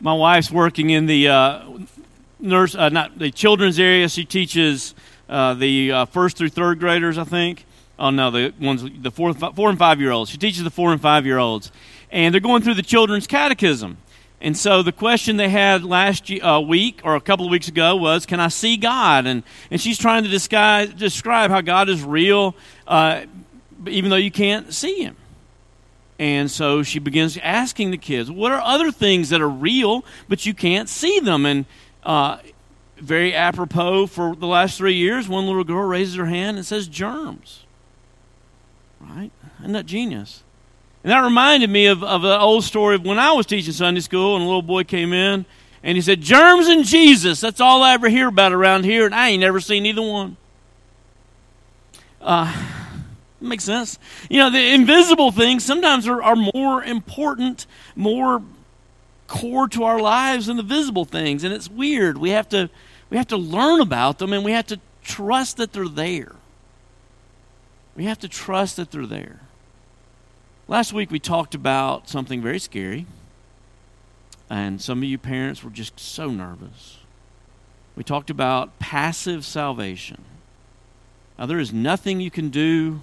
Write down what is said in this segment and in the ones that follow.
my wife's working in the uh, nurse, uh, not the children's area. She teaches uh, the uh, first through third graders, I think. Oh no, the ones the four, four and five year olds. She teaches the four and five year olds, and they're going through the children's catechism. And so the question they had last uh, week or a couple of weeks ago was, "Can I see God?" And and she's trying to disguise, describe how God is real, uh, even though you can't see Him. And so she begins asking the kids, "What are other things that are real but you can't see them?" And uh, very apropos for the last three years, one little girl raises her hand and says, "Germs." Right? Isn't that genius? And that reminded me of, of an old story of when I was teaching Sunday school and a little boy came in and he said, Germs and Jesus. That's all I ever hear about around here, and I ain't never seen either one. Uh, makes sense. You know, the invisible things sometimes are, are more important, more core to our lives than the visible things. And it's weird. We have to we have to learn about them and we have to trust that they're there. We have to trust that they're there. Last week we talked about something very scary, and some of you parents were just so nervous. We talked about passive salvation. Now, there is nothing you can do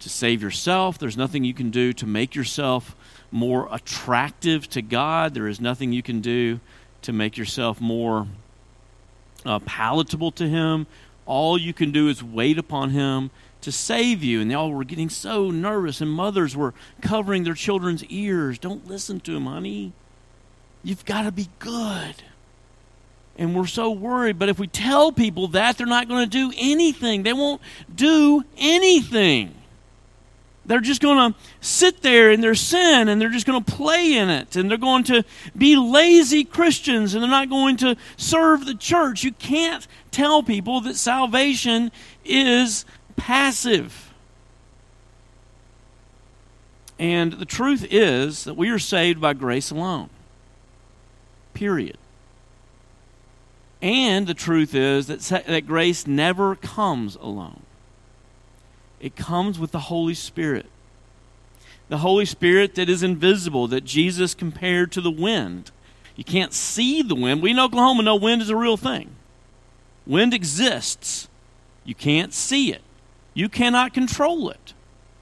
to save yourself, there's nothing you can do to make yourself more attractive to God, there is nothing you can do to make yourself more uh, palatable to Him. All you can do is wait upon Him to save you. And they all were getting so nervous, and mothers were covering their children's ears. Don't listen to him, honey. You've got to be good. And we're so worried. But if we tell people that, they're not going to do anything. They won't do anything. They're just going to sit there in their sin and they're just going to play in it. And they're going to be lazy Christians and they're not going to serve the church. You can't tell people that salvation is passive. And the truth is that we are saved by grace alone. Period. And the truth is that, that grace never comes alone, it comes with the Holy Spirit. The Holy Spirit that is invisible, that Jesus compared to the wind. You can't see the wind. We in Oklahoma know wind is a real thing. Wind exists. You can't see it. You cannot control it.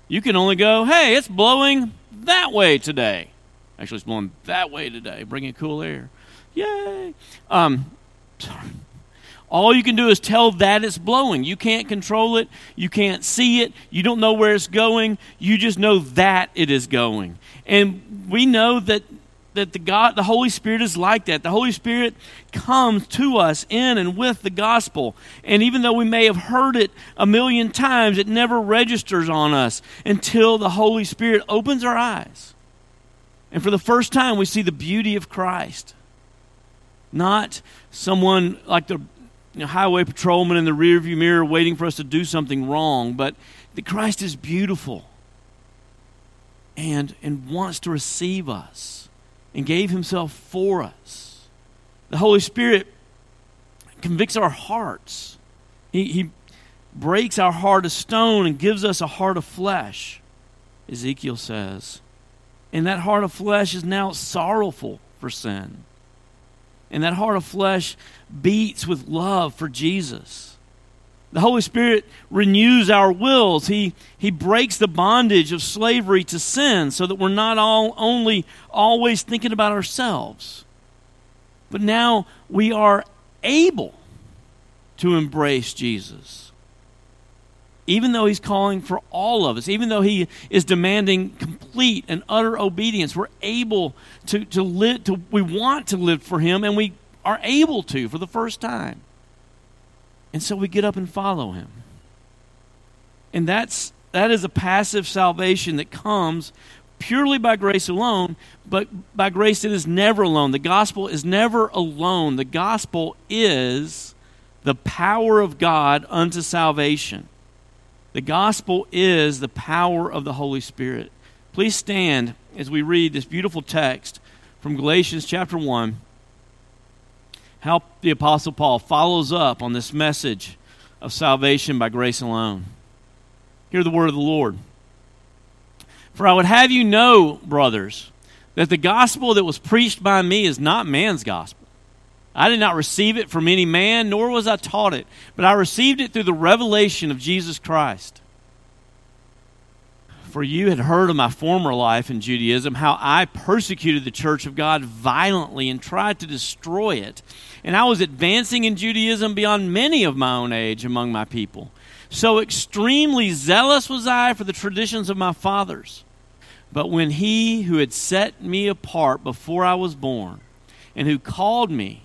You can only go, hey, it's blowing that way today. Actually, it's blowing that way today, bringing cool air. Yay. Um, sorry. All you can do is tell that it's blowing. You can't control it. You can't see it. You don't know where it's going. You just know that it is going. And we know that that the God, the Holy Spirit is like that. The Holy Spirit comes to us in and with the gospel. And even though we may have heard it a million times, it never registers on us until the Holy Spirit opens our eyes. And for the first time, we see the beauty of Christ. Not someone like the you know, highway patrolman in the rearview mirror waiting for us to do something wrong, but the Christ is beautiful and, and wants to receive us and gave himself for us. The Holy Spirit convicts our hearts. He, he breaks our heart of stone and gives us a heart of flesh, Ezekiel says. And that heart of flesh is now sorrowful for sin. And that heart of flesh beats with love for Jesus. The Holy Spirit renews our wills. He, he breaks the bondage of slavery to sin so that we're not all, only always thinking about ourselves, but now we are able to embrace Jesus. Even though He's calling for all of us, even though He is demanding complete and utter obedience, we're able to, to live, to, we want to live for Him, and we are able to for the first time. And so we get up and follow him. And that's that is a passive salvation that comes purely by grace alone, but by grace it is never alone. The gospel is never alone. The gospel is the power of God unto salvation. The gospel is the power of the Holy Spirit. Please stand as we read this beautiful text from Galatians chapter 1 how the Apostle Paul follows up on this message of salvation by grace alone. Hear the word of the Lord. For I would have you know, brothers, that the gospel that was preached by me is not man's gospel. I did not receive it from any man, nor was I taught it, but I received it through the revelation of Jesus Christ. For you had heard of my former life in Judaism, how I persecuted the church of God violently and tried to destroy it. And I was advancing in Judaism beyond many of my own age among my people. So extremely zealous was I for the traditions of my fathers. But when he who had set me apart before I was born, and who called me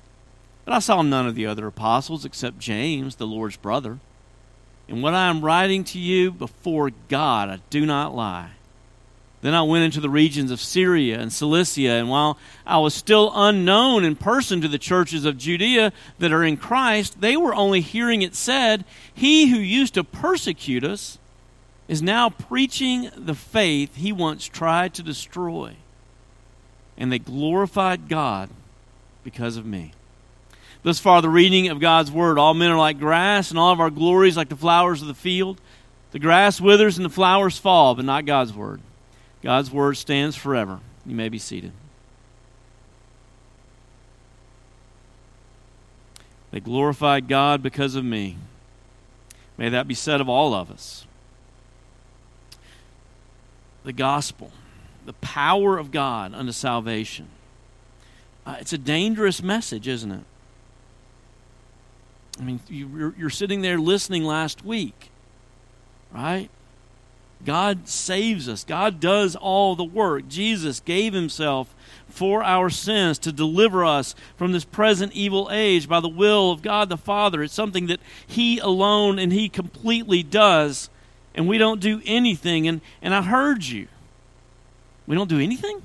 But I saw none of the other apostles except James, the Lord's brother. And what I am writing to you before God, I do not lie. Then I went into the regions of Syria and Cilicia, and while I was still unknown in person to the churches of Judea that are in Christ, they were only hearing it said, He who used to persecute us is now preaching the faith he once tried to destroy. And they glorified God because of me. Thus far, the reading of God's word. All men are like grass, and all of our glories like the flowers of the field. The grass withers and the flowers fall, but not God's word. God's word stands forever. You may be seated. They glorified God because of me. May that be said of all of us the gospel, the power of God unto salvation. Uh, it's a dangerous message, isn't it? I mean, you, you're sitting there listening last week, right? God saves us. God does all the work. Jesus gave himself for our sins to deliver us from this present evil age by the will of God the Father. It's something that he alone and he completely does and we don't do anything. And, and I heard you. We don't do anything?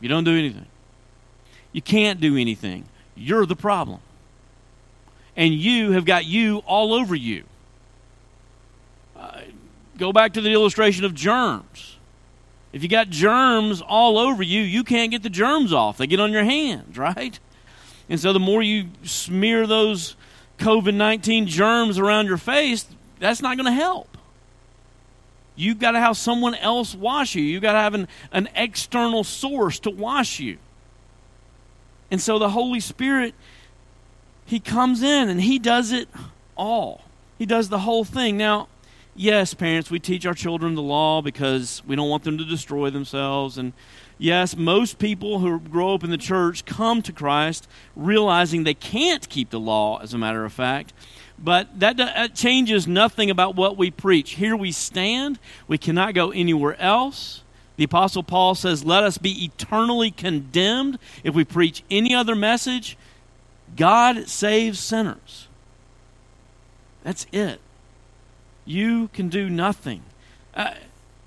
You don't do anything. You can't do anything. You're the problem. And you have got you all over you. Uh, go back to the illustration of germs. If you got germs all over you, you can't get the germs off. They get on your hands, right? And so the more you smear those COVID 19 germs around your face, that's not going to help. You've got to have someone else wash you. You've got to have an, an external source to wash you. And so the Holy Spirit, He comes in and He does it all. He does the whole thing. Now, yes, parents, we teach our children the law because we don't want them to destroy themselves. And yes, most people who grow up in the church come to Christ realizing they can't keep the law, as a matter of fact. But that, that changes nothing about what we preach. Here we stand, we cannot go anywhere else. The Apostle Paul says, Let us be eternally condemned if we preach any other message. God saves sinners. That's it. You can do nothing. Uh,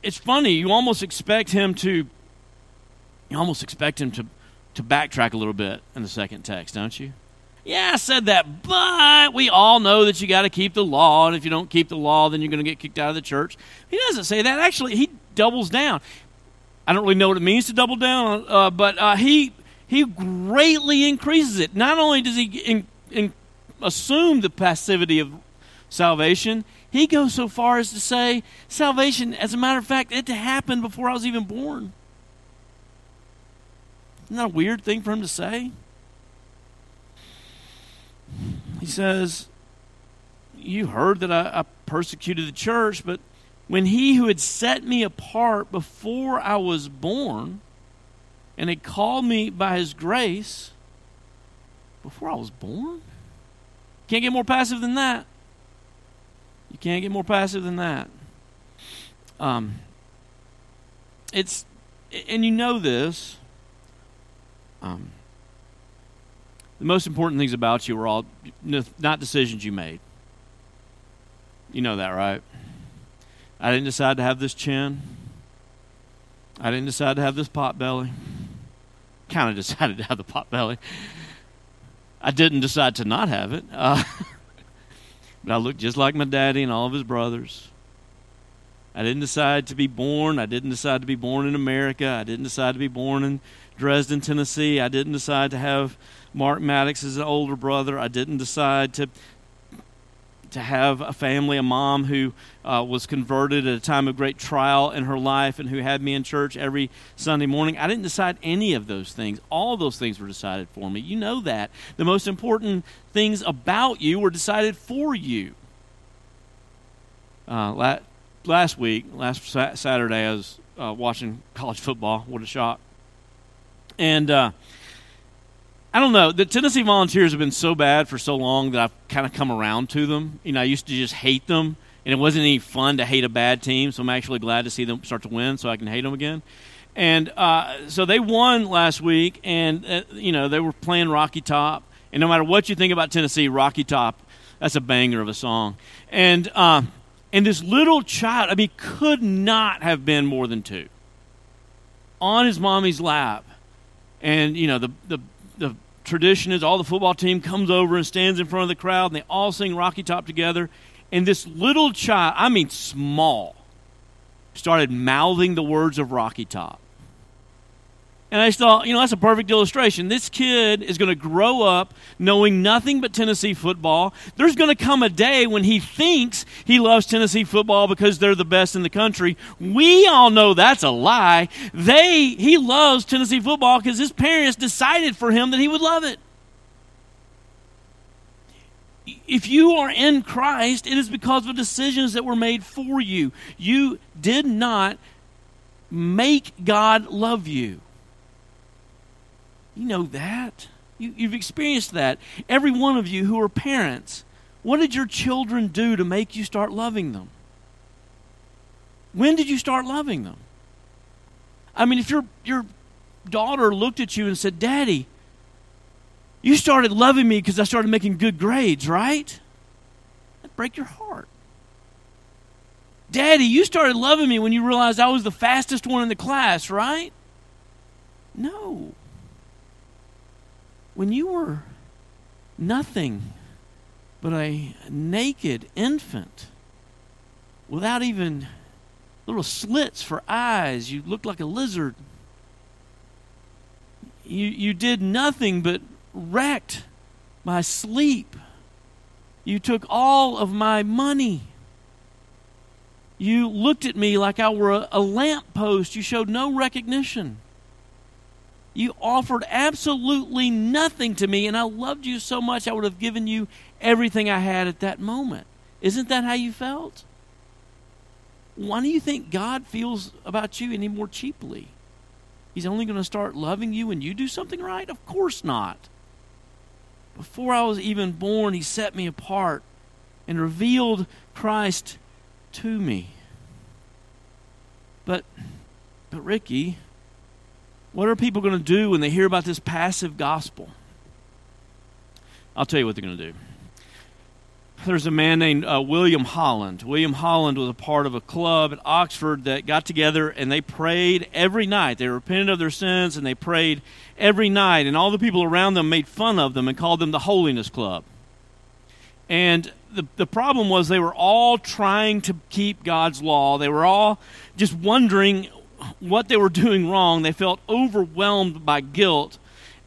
it's funny, you almost expect him to, you almost expect him to, to backtrack a little bit in the second text, don't you? Yeah, I said that, but we all know that you got to keep the law, and if you don't keep the law, then you're going to get kicked out of the church. He doesn't say that. Actually, he doubles down. I don't really know what it means to double down, uh, but uh, he he greatly increases it. Not only does he in, in, assume the passivity of salvation, he goes so far as to say salvation, as a matter of fact, it happened before I was even born. Isn't that a weird thing for him to say? He says, You heard that I, I persecuted the church, but when he who had set me apart before I was born and had called me by his grace before I was born? Can't get more passive than that. You can't get more passive than that. Um, it's, and you know this. Um, the most important things about you are all not decisions you made. You know that, right? I didn't decide to have this chin. I didn't decide to have this pot belly. Kind of decided to have the pot belly. I didn't decide to not have it. Uh, but I looked just like my daddy and all of his brothers. I didn't decide to be born. I didn't decide to be born in America. I didn't decide to be born in Dresden, Tennessee. I didn't decide to have Mark Maddox as an older brother. I didn't decide to to have a family, a mom who uh, was converted at a time of great trial in her life and who had me in church every Sunday morning. I didn't decide any of those things. All those things were decided for me. You know that. The most important things about you were decided for you. Uh, la- last week, last sa- Saturday, I was uh, watching college football. What a shock. And uh, I don't know. The Tennessee Volunteers have been so bad for so long that I've kind of come around to them. You know, I used to just hate them, and it wasn't any fun to hate a bad team. So I'm actually glad to see them start to win, so I can hate them again. And uh, so they won last week, and uh, you know they were playing Rocky Top. And no matter what you think about Tennessee, Rocky Top, that's a banger of a song. And uh, and this little child, I mean, could not have been more than two, on his mommy's lap, and you know the the the tradition is all the football team comes over and stands in front of the crowd and they all sing Rocky Top together. And this little child, I mean small, started mouthing the words of Rocky Top. And I just thought, you know, that's a perfect illustration. This kid is going to grow up knowing nothing but Tennessee football. There's going to come a day when he thinks he loves Tennessee football because they're the best in the country. We all know that's a lie. They he loves Tennessee football because his parents decided for him that he would love it. If you are in Christ, it is because of decisions that were made for you. You did not make God love you. You know that. You, you've experienced that. Every one of you who are parents, what did your children do to make you start loving them? When did you start loving them? I mean, if your, your daughter looked at you and said, Daddy, you started loving me because I started making good grades, right? That'd break your heart. Daddy, you started loving me when you realized I was the fastest one in the class, right? No when you were nothing but a naked infant without even little slits for eyes, you looked like a lizard. You, you did nothing but wrecked my sleep. You took all of my money. You looked at me like I were a, a lamppost. You showed no recognition. You offered absolutely nothing to me, and I loved you so much I would have given you everything I had at that moment. Isn't that how you felt? Why do you think God feels about you any more cheaply? He's only going to start loving you when you do something right? Of course not. Before I was even born, He set me apart and revealed Christ to me. But, but Ricky, what are people going to do when they hear about this passive gospel? I'll tell you what they're going to do. There's a man named uh, William Holland. William Holland was a part of a club at Oxford that got together and they prayed every night. They repented of their sins and they prayed every night. And all the people around them made fun of them and called them the Holiness Club. And the, the problem was they were all trying to keep God's law. They were all just wondering what they were doing wrong. They felt overwhelmed by guilt.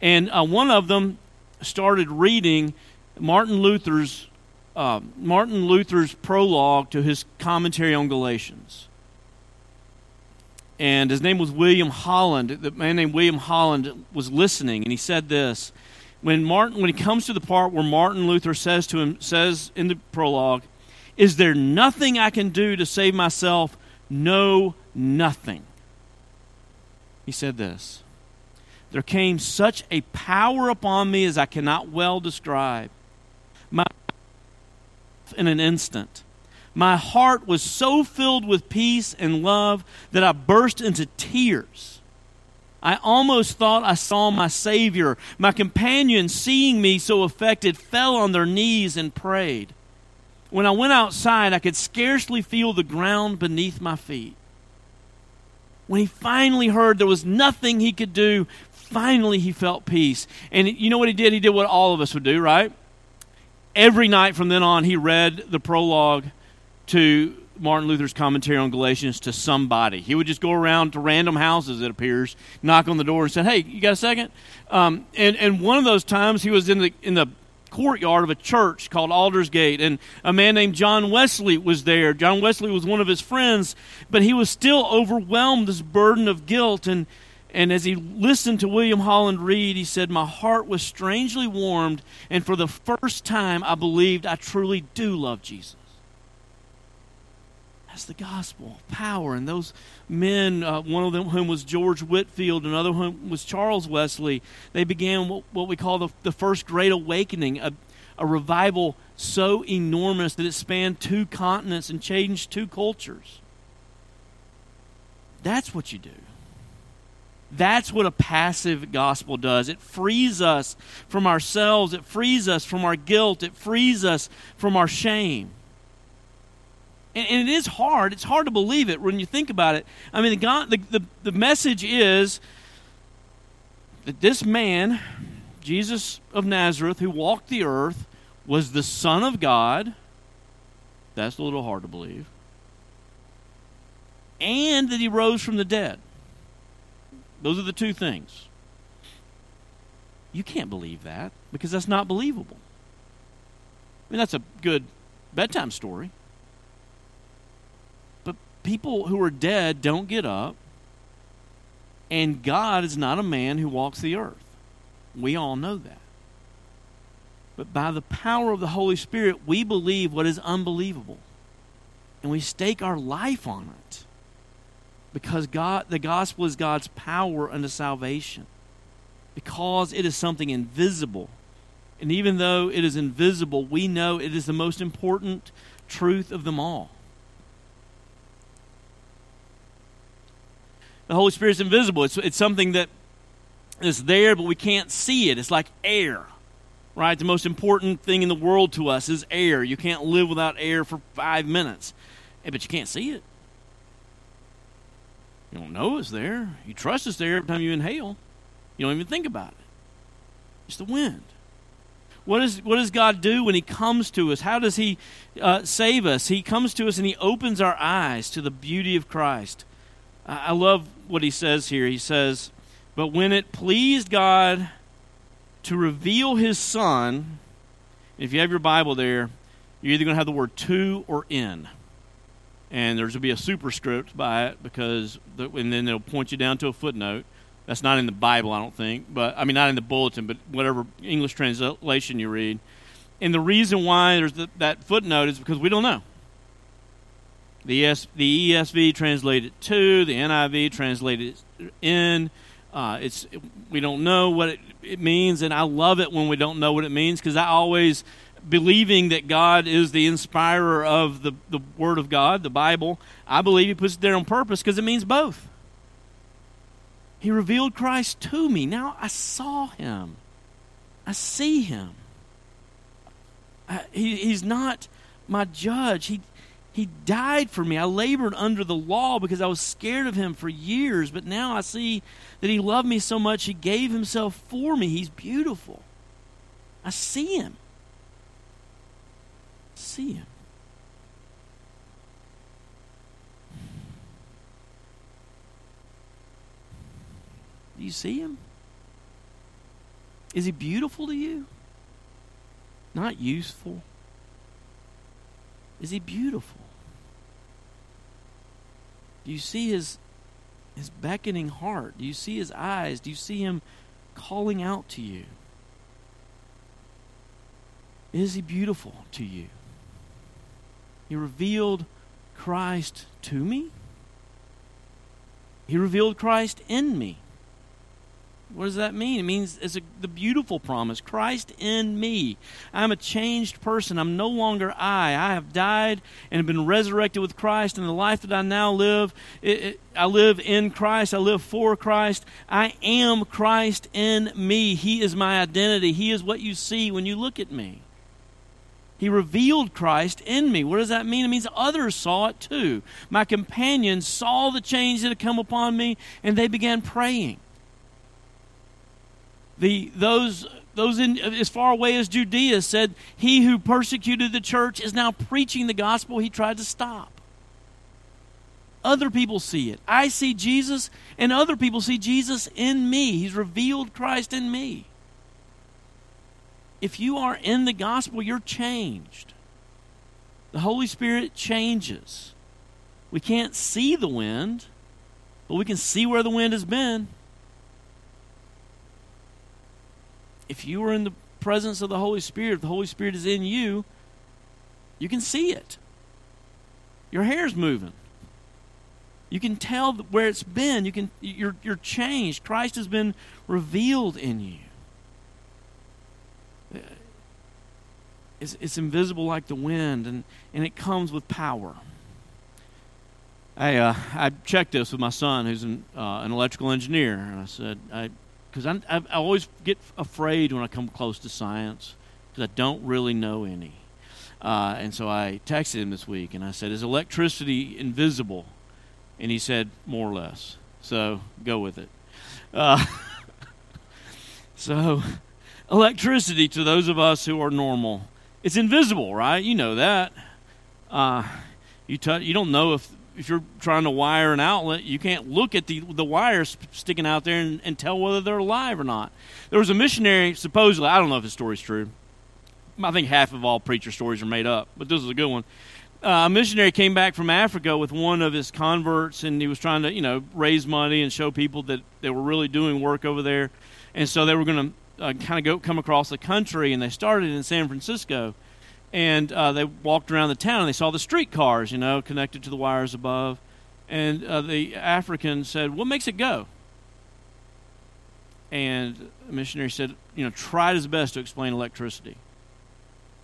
And uh, one of them started reading Martin Luther's uh, Martin Luther's prologue to his commentary on Galatians. And his name was William Holland. The man named William Holland was listening, and he said this: when Martin, when he comes to the part where Martin Luther says to him, says in the prologue, "Is there nothing I can do to save myself?" No, nothing he said this There came such a power upon me as I cannot well describe. My in an instant. My heart was so filled with peace and love that I burst into tears. I almost thought I saw my Savior. My companions, seeing me so affected, fell on their knees and prayed. When I went outside, I could scarcely feel the ground beneath my feet when he finally heard there was nothing he could do, finally he felt peace. And you know what he did? He did what all of us would do, right? Every night from then on, he read the prologue to Martin Luther's commentary on Galatians to somebody. He would just go around to random houses, it appears, knock on the door and say, "Hey, you got a second? Um, and and one of those times he was in the in the courtyard of a church called Aldersgate, and a man named John Wesley was there. John Wesley was one of his friends, but he was still overwhelmed this burden of guilt and. And as he listened to William Holland read, he said, My heart was strangely warmed, and for the first time I believed I truly do love Jesus. That's the gospel power. And those men, uh, one of them whom was George Whitefield, another whom was Charles Wesley, they began what, what we call the, the first great awakening, a, a revival so enormous that it spanned two continents and changed two cultures. That's what you do. That's what a passive gospel does. It frees us from ourselves, it frees us from our guilt, it frees us from our shame. And, and, it is hard. It's hard to believe it when you think about it. I mean, the, God, the, the, the message is that this man, Jesus of Nazareth, who walked the earth, was the Son of God. That's a little hard to believe. And that he rose from the dead. Those are the two things. You can't believe that because that's not believable. I mean, that's a good bedtime story people who are dead don't get up, and God is not a man who walks the earth. We all know that. But by the power of the Holy Spirit, we believe what is unbelievable. And we stake our life on it. Because God the gospel is God's power unto salvation. Because it is something invisible. And even though it is invisible, we know it is the most important truth of them all. The Holy Spirit's invisible. It's, it's something that is there, but we can't see it. It's like air, right? The most important thing in the world to us is air. You can't live without air for five minutes, but you can't see it. You don't know it's there. You trust it's there every time you inhale. You don't even think about it. It's the wind. What, is, what does God do when He comes to us? How does He uh, save us? He comes to us and He opens our eyes to the beauty of Christ. I love what he says here. He says, But when it pleased God to reveal his Son, if you have your Bible there, you're either going to have the word to or in. And there's going to be a superscript by it because, the, and then it'll point you down to a footnote. That's not in the Bible, I don't think, but I mean, not in the bulletin, but whatever English translation you read. And the reason why there's the, that footnote is because we don't know. The, ES, the ESV translated to, the NIV translated in. Uh, it's we don't know what it, it, means, and I love it when we don't know what it means because I always believing that God is the inspirer of the, the Word of God, the Bible. I believe He puts it there on purpose because it means both. He revealed Christ to me. Now I saw Him. I see Him. I, he, he's not my judge. He he died for me. I labored under the law because I was scared of him for years, but now I see that he loved me so much he gave himself for me. He's beautiful. I see him. I see him. Do you see him? Is he beautiful to you? Not useful. Is he beautiful? Do you see his his beckoning heart? Do you see his eyes? Do you see him calling out to you? Is he beautiful to you? He revealed Christ to me. He revealed Christ in me. What does that mean? It means it's a, the beautiful promise Christ in me. I'm a changed person. I'm no longer I. I have died and have been resurrected with Christ, and the life that I now live, it, it, I live in Christ. I live for Christ. I am Christ in me. He is my identity. He is what you see when you look at me. He revealed Christ in me. What does that mean? It means others saw it too. My companions saw the change that had come upon me, and they began praying. The, those those in as far away as Judea said, He who persecuted the church is now preaching the gospel he tried to stop. Other people see it. I see Jesus, and other people see Jesus in me. He's revealed Christ in me. If you are in the gospel, you're changed. The Holy Spirit changes. We can't see the wind, but we can see where the wind has been. If you are in the presence of the Holy Spirit, if the Holy Spirit is in you, you can see it. Your hair's moving. You can tell where it's been. You can you're you're changed. Christ has been revealed in you. It's, it's invisible like the wind, and, and it comes with power. I uh, I checked this with my son, who's an, uh, an electrical engineer, and I said I because I, I, always get afraid when I come close to science because I don't really know any. Uh, and so I texted him this week and I said, Is electricity invisible? And he said, More or less. So go with it. Uh, so, electricity to those of us who are normal, it's invisible, right? You know that. Uh, you, t- you don't know if if you're trying to wire an outlet, you can't look at the the wires sticking out there and, and tell whether they're alive or not. There was a missionary, supposedly, I don't know if his story's true. I think half of all preacher stories are made up, but this is a good one. Uh, a missionary came back from Africa with one of his converts, and he was trying to, you know, raise money and show people that they were really doing work over there. And so they were going to uh, kind of go come across the country, and they started in San Francisco and uh, they walked around the town and they saw the streetcars, you know, connected to the wires above. And uh, the African said, "What makes it go?" And the missionary said, "You know, tried his best to explain electricity."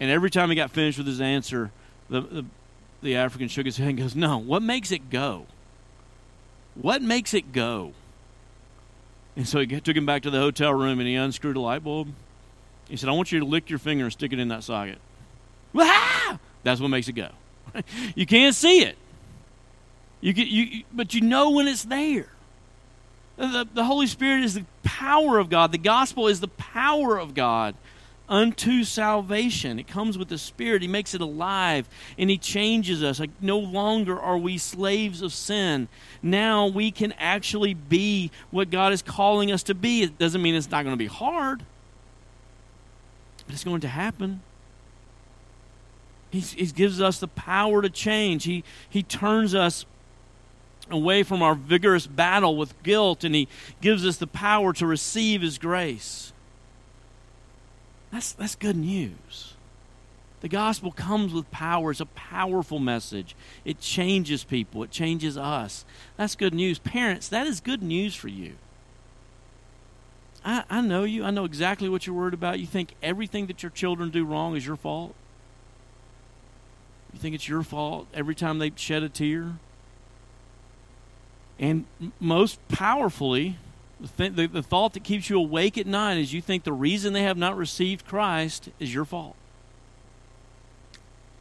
And every time he got finished with his answer, the, the, the African shook his head and goes, "No, what makes it go? What makes it go?" And so he took him back to the hotel room and he unscrewed a light bulb. He said, "I want you to lick your finger and stick it in that socket." That's what makes it go. you can't see it. You get you, but you know when it's there. The, the Holy Spirit is the power of God. The gospel is the power of God unto salvation. It comes with the Spirit. He makes it alive and He changes us. Like no longer are we slaves of sin. Now we can actually be what God is calling us to be. It doesn't mean it's not going to be hard, but it's going to happen. He, he gives us the power to change. He, he turns us away from our vigorous battle with guilt and He gives us the power to receive His grace. That's, that's good news. The gospel comes with power. It's a powerful message. It changes people, it changes us. That's good news. Parents, that is good news for you. I, I know you. I know exactly what you're worried about. You think everything that your children do wrong is your fault. You think it's your fault every time they shed a tear? And most powerfully, the, th- the, the thought that keeps you awake at night is you think the reason they have not received Christ is your fault.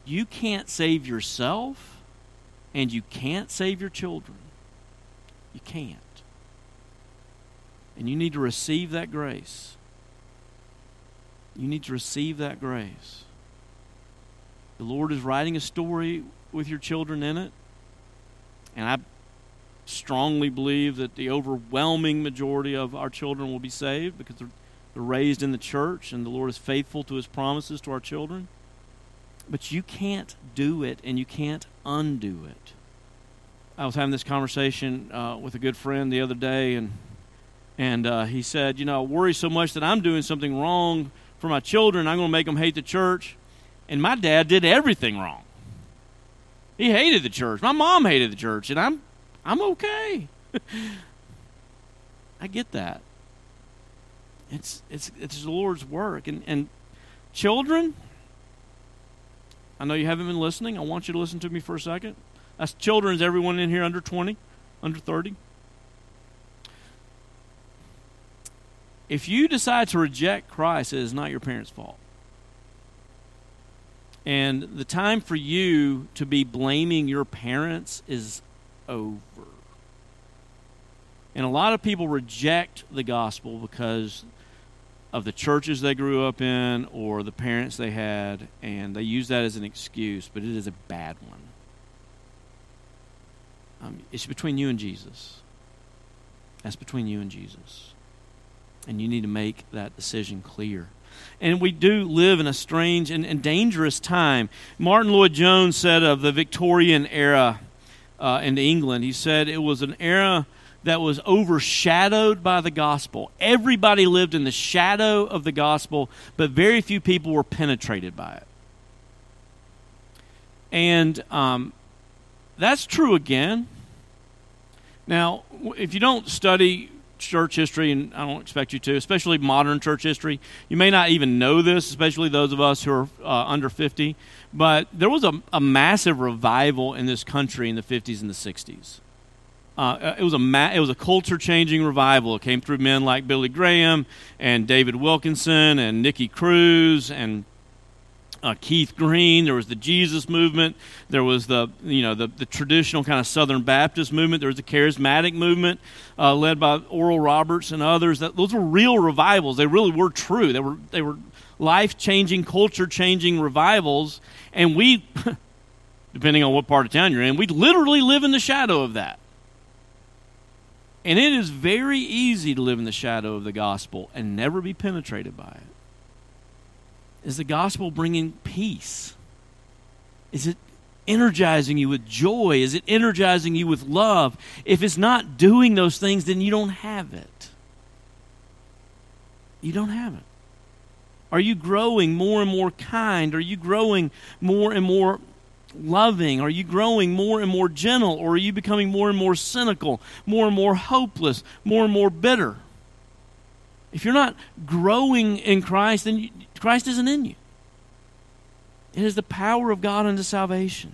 You can't save yourself, and you can't save your children. You can't. And you need to receive that grace. You need to receive that grace. The Lord is writing a story with your children in it. And I strongly believe that the overwhelming majority of our children will be saved because they're, they're raised in the church and the Lord is faithful to his promises to our children. But you can't do it and you can't undo it. I was having this conversation uh, with a good friend the other day, and and uh, he said, you know, I worry so much that I'm doing something wrong for my children. I'm going to make them hate the church. And my dad did everything wrong. He hated the church. My mom hated the church, and I'm I'm okay. I get that. It's it's it's the Lord's work and and children I know you haven't been listening. I want you to listen to me for a second. That's is everyone in here under 20, under 30. If you decide to reject Christ, it is not your parents' fault. And the time for you to be blaming your parents is over. And a lot of people reject the gospel because of the churches they grew up in or the parents they had, and they use that as an excuse, but it is a bad one. Um, it's between you and Jesus. That's between you and Jesus. And you need to make that decision clear. And we do live in a strange and, and dangerous time. Martyn Lloyd-Jones said of the Victorian era uh, in England, he said it was an era that was overshadowed by the gospel. Everybody lived in the shadow of the gospel, but very few people were penetrated by it. And um, that's true again. Now, if you don't study church history, and I don't expect you to, especially modern church history, you may not even know this, especially those of us who are uh, under 50. But there was a, a massive revival in this country in the 50s and the 60s. Uh, it was a ma- it was a culture changing revival. It came through men like Billy Graham and David Wilkerson and Nicky Cruz and uh, Keith Green. There was the Jesus movement. There was the you know the, the traditional kind of Southern Baptist movement. There was the charismatic movement uh, led by Oral Roberts and others. That those were real revivals. They really were true. They were they were life changing, culture changing revivals. And we, depending on what part of town you're in, we literally live in the shadow of that. And it is very easy to live in the shadow of the gospel and never be penetrated by it. Is the gospel bringing peace? Is it energizing you with joy? Is it energizing you with love? If it's not doing those things, then you don't have it. You don't have it. Are you growing more and more kind? Are you growing more and more loving? Are you growing more and more gentle? Or are you becoming more and more cynical, more and more hopeless, more and more bitter? If you're not growing in Christ, then you, Christ isn't in you. It is the power of God unto salvation.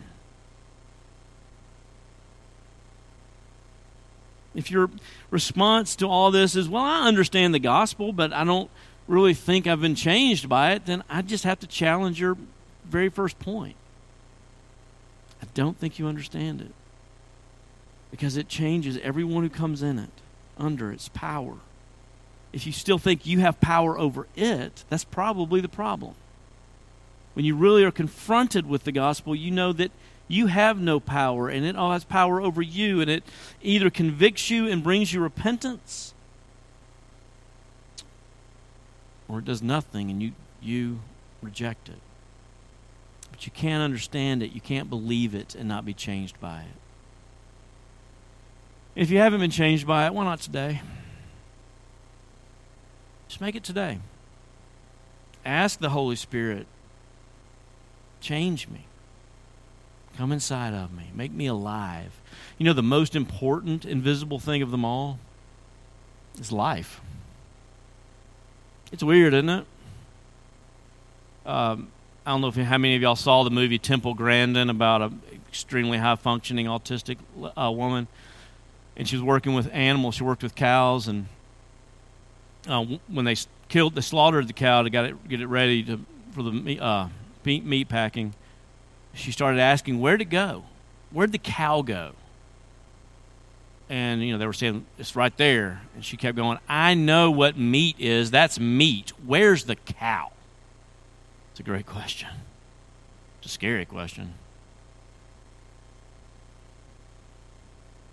If your response to all this is, well, I understand the gospel, but I don't really think I've been changed by it, then I just have to challenge your very first point. I don't think you understand it. Because it changes everyone who comes in it, under its power if you still think you have power over it, that's probably the problem. When you really are confronted with the gospel, you know that you have no power and it all has power over you, and it either convicts you and brings you repentance, or it does nothing and you, you reject it. But you can't understand it, you can't believe it, and not be changed by it. If you haven't been changed by it, why not today? Just make it today. Ask the Holy Spirit, change me. Come inside of me. Make me alive. You know, the most important invisible thing of them all is life. It's weird, isn't it? Um, I don't know if how many of y'all saw the movie Temple Grandin about an extremely high functioning autistic uh, woman, and she was working with animals. She worked with cows, and uh, when they killed, they slaughtered the cow to get it, get it ready to, for the meat, uh, meat packing. She started asking, "Where'd it go? Where'd the cow go?" And you know they were saying it's right there, and she kept going. I know what meat is. That's meat. Where's the cow? It's a great question. It's a scary question.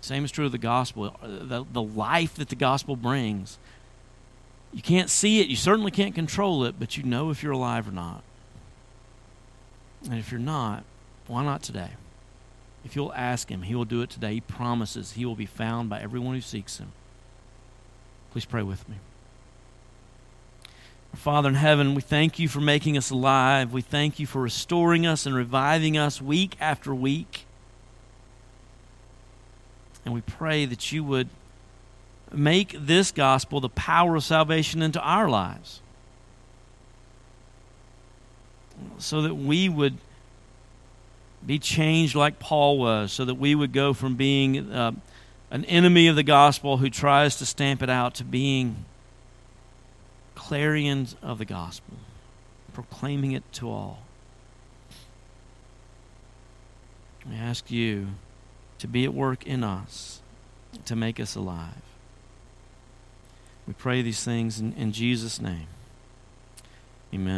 Same is true of the gospel. The, the life that the gospel brings you can't see it, you certainly can't control it, but you know if you're alive or not. And if you're not, why not today? If you'll ask Him, He will do it today. He promises He will be found by everyone who seeks Him. Please pray with me. Father in heaven, we thank you for making us alive. We thank you for restoring us and reviving us week after week. And we pray that you would make this gospel the power of salvation into our lives so that we would be changed like Paul was, so that we would go from being uh, an enemy of the gospel who tries to stamp it out to being clarions of the gospel, proclaiming it to all. We ask you to be at work in us, to make us alive. We pray these things in, in Jesus' name. Amen.